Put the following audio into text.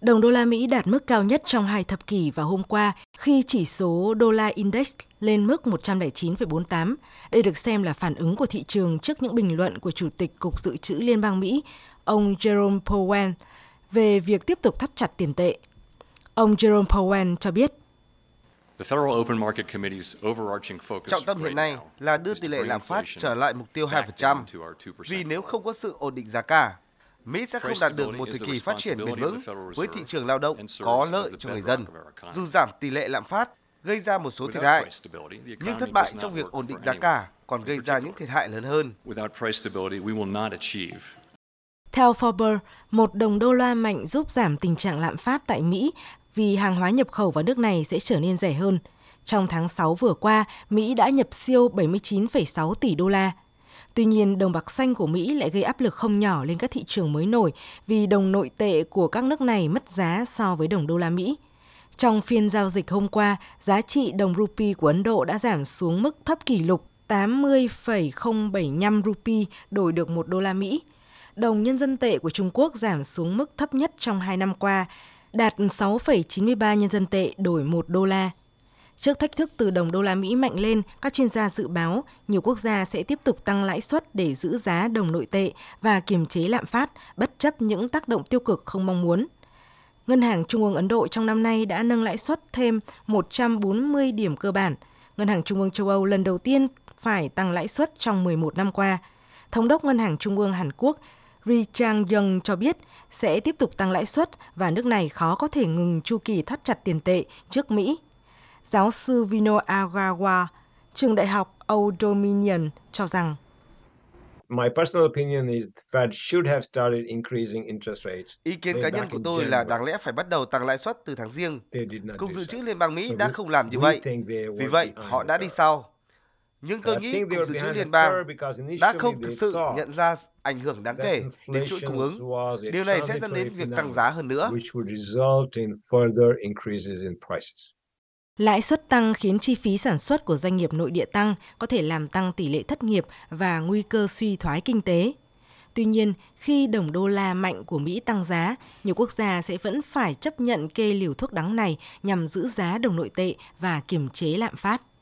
Đồng đô la Mỹ đạt mức cao nhất trong hai thập kỷ vào hôm qua khi chỉ số đô la index lên mức 109,48. Đây được xem là phản ứng của thị trường trước những bình luận của Chủ tịch Cục Dự trữ Liên bang Mỹ, ông Jerome Powell, về việc tiếp tục thắt chặt tiền tệ. Ông Jerome Powell cho biết Trọng tâm hiện nay là đưa tỷ lệ lạm phát trở lại mục tiêu 2%, vì nếu không có sự ổn định giá cả, Mỹ sẽ không đạt được một thời kỳ phát triển bền vững với thị trường lao động có lợi cho người dân. Dù giảm tỷ lệ lạm phát gây ra một số thiệt hại, nhưng thất bại trong việc ổn định giá cả còn gây ra những thiệt hại lớn hơn. Theo Forbes, một đồng đô la mạnh giúp giảm tình trạng lạm phát tại Mỹ vì hàng hóa nhập khẩu vào nước này sẽ trở nên rẻ hơn. Trong tháng 6 vừa qua, Mỹ đã nhập siêu 79,6 tỷ đô la. Tuy nhiên, đồng bạc xanh của Mỹ lại gây áp lực không nhỏ lên các thị trường mới nổi vì đồng nội tệ của các nước này mất giá so với đồng đô la Mỹ. Trong phiên giao dịch hôm qua, giá trị đồng rupee của Ấn Độ đã giảm xuống mức thấp kỷ lục 80,075 rupee đổi được 1 đô la Mỹ. Đồng nhân dân tệ của Trung Quốc giảm xuống mức thấp nhất trong 2 năm qua, đạt 6,93 nhân dân tệ đổi 1 đô la. Trước thách thức từ đồng đô la Mỹ mạnh lên, các chuyên gia dự báo nhiều quốc gia sẽ tiếp tục tăng lãi suất để giữ giá đồng nội tệ và kiềm chế lạm phát, bất chấp những tác động tiêu cực không mong muốn. Ngân hàng Trung ương Ấn Độ trong năm nay đã nâng lãi suất thêm 140 điểm cơ bản. Ngân hàng Trung ương châu Âu lần đầu tiên phải tăng lãi suất trong 11 năm qua. Thống đốc Ngân hàng Trung ương Hàn Quốc Ri Chang Young cho biết sẽ tiếp tục tăng lãi suất và nước này khó có thể ngừng chu kỳ thắt chặt tiền tệ trước Mỹ. Giáo sư Vino Agawa, trường đại học Old Dominion cho rằng My personal opinion is Fed should have started increasing interest rates. Ý kiến cá nhân của tôi là đáng lẽ phải bắt đầu tăng lãi suất từ tháng riêng. Cục dự trữ Liên bang Mỹ đã không làm như vậy. Vì vậy, họ đã đi sau. Nhưng tôi nghĩ Cục Dự trữ Liên bang đã không thực sự nhận ra ảnh hưởng đáng kể đến chuỗi cung ứng. Điều này sẽ dẫn đến việc tăng giá hơn nữa. Lãi suất tăng khiến chi phí sản xuất của doanh nghiệp nội địa tăng, có thể làm tăng tỷ lệ thất nghiệp và nguy cơ suy thoái kinh tế. Tuy nhiên, khi đồng đô la mạnh của Mỹ tăng giá, nhiều quốc gia sẽ vẫn phải chấp nhận kê liều thuốc đắng này nhằm giữ giá đồng nội tệ và kiềm chế lạm phát.